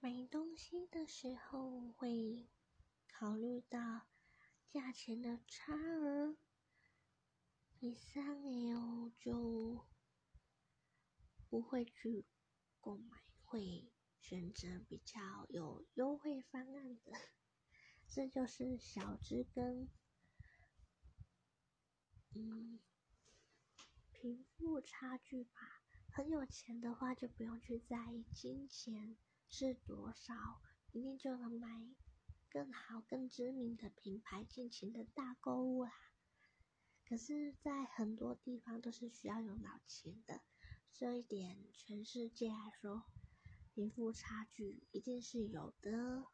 买东西的时候会考虑到价钱的差额，以三 L 就不会去购买，会选择比较有优惠方案的。这就是小资跟嗯贫富差距吧。很有钱的话，就不用去在意金钱是多少，一定就能买更好、更知名的品牌，进行的大购物啦。可是，在很多地方都是需要有脑钱的，这一点全世界来说，贫富差距一定是有的。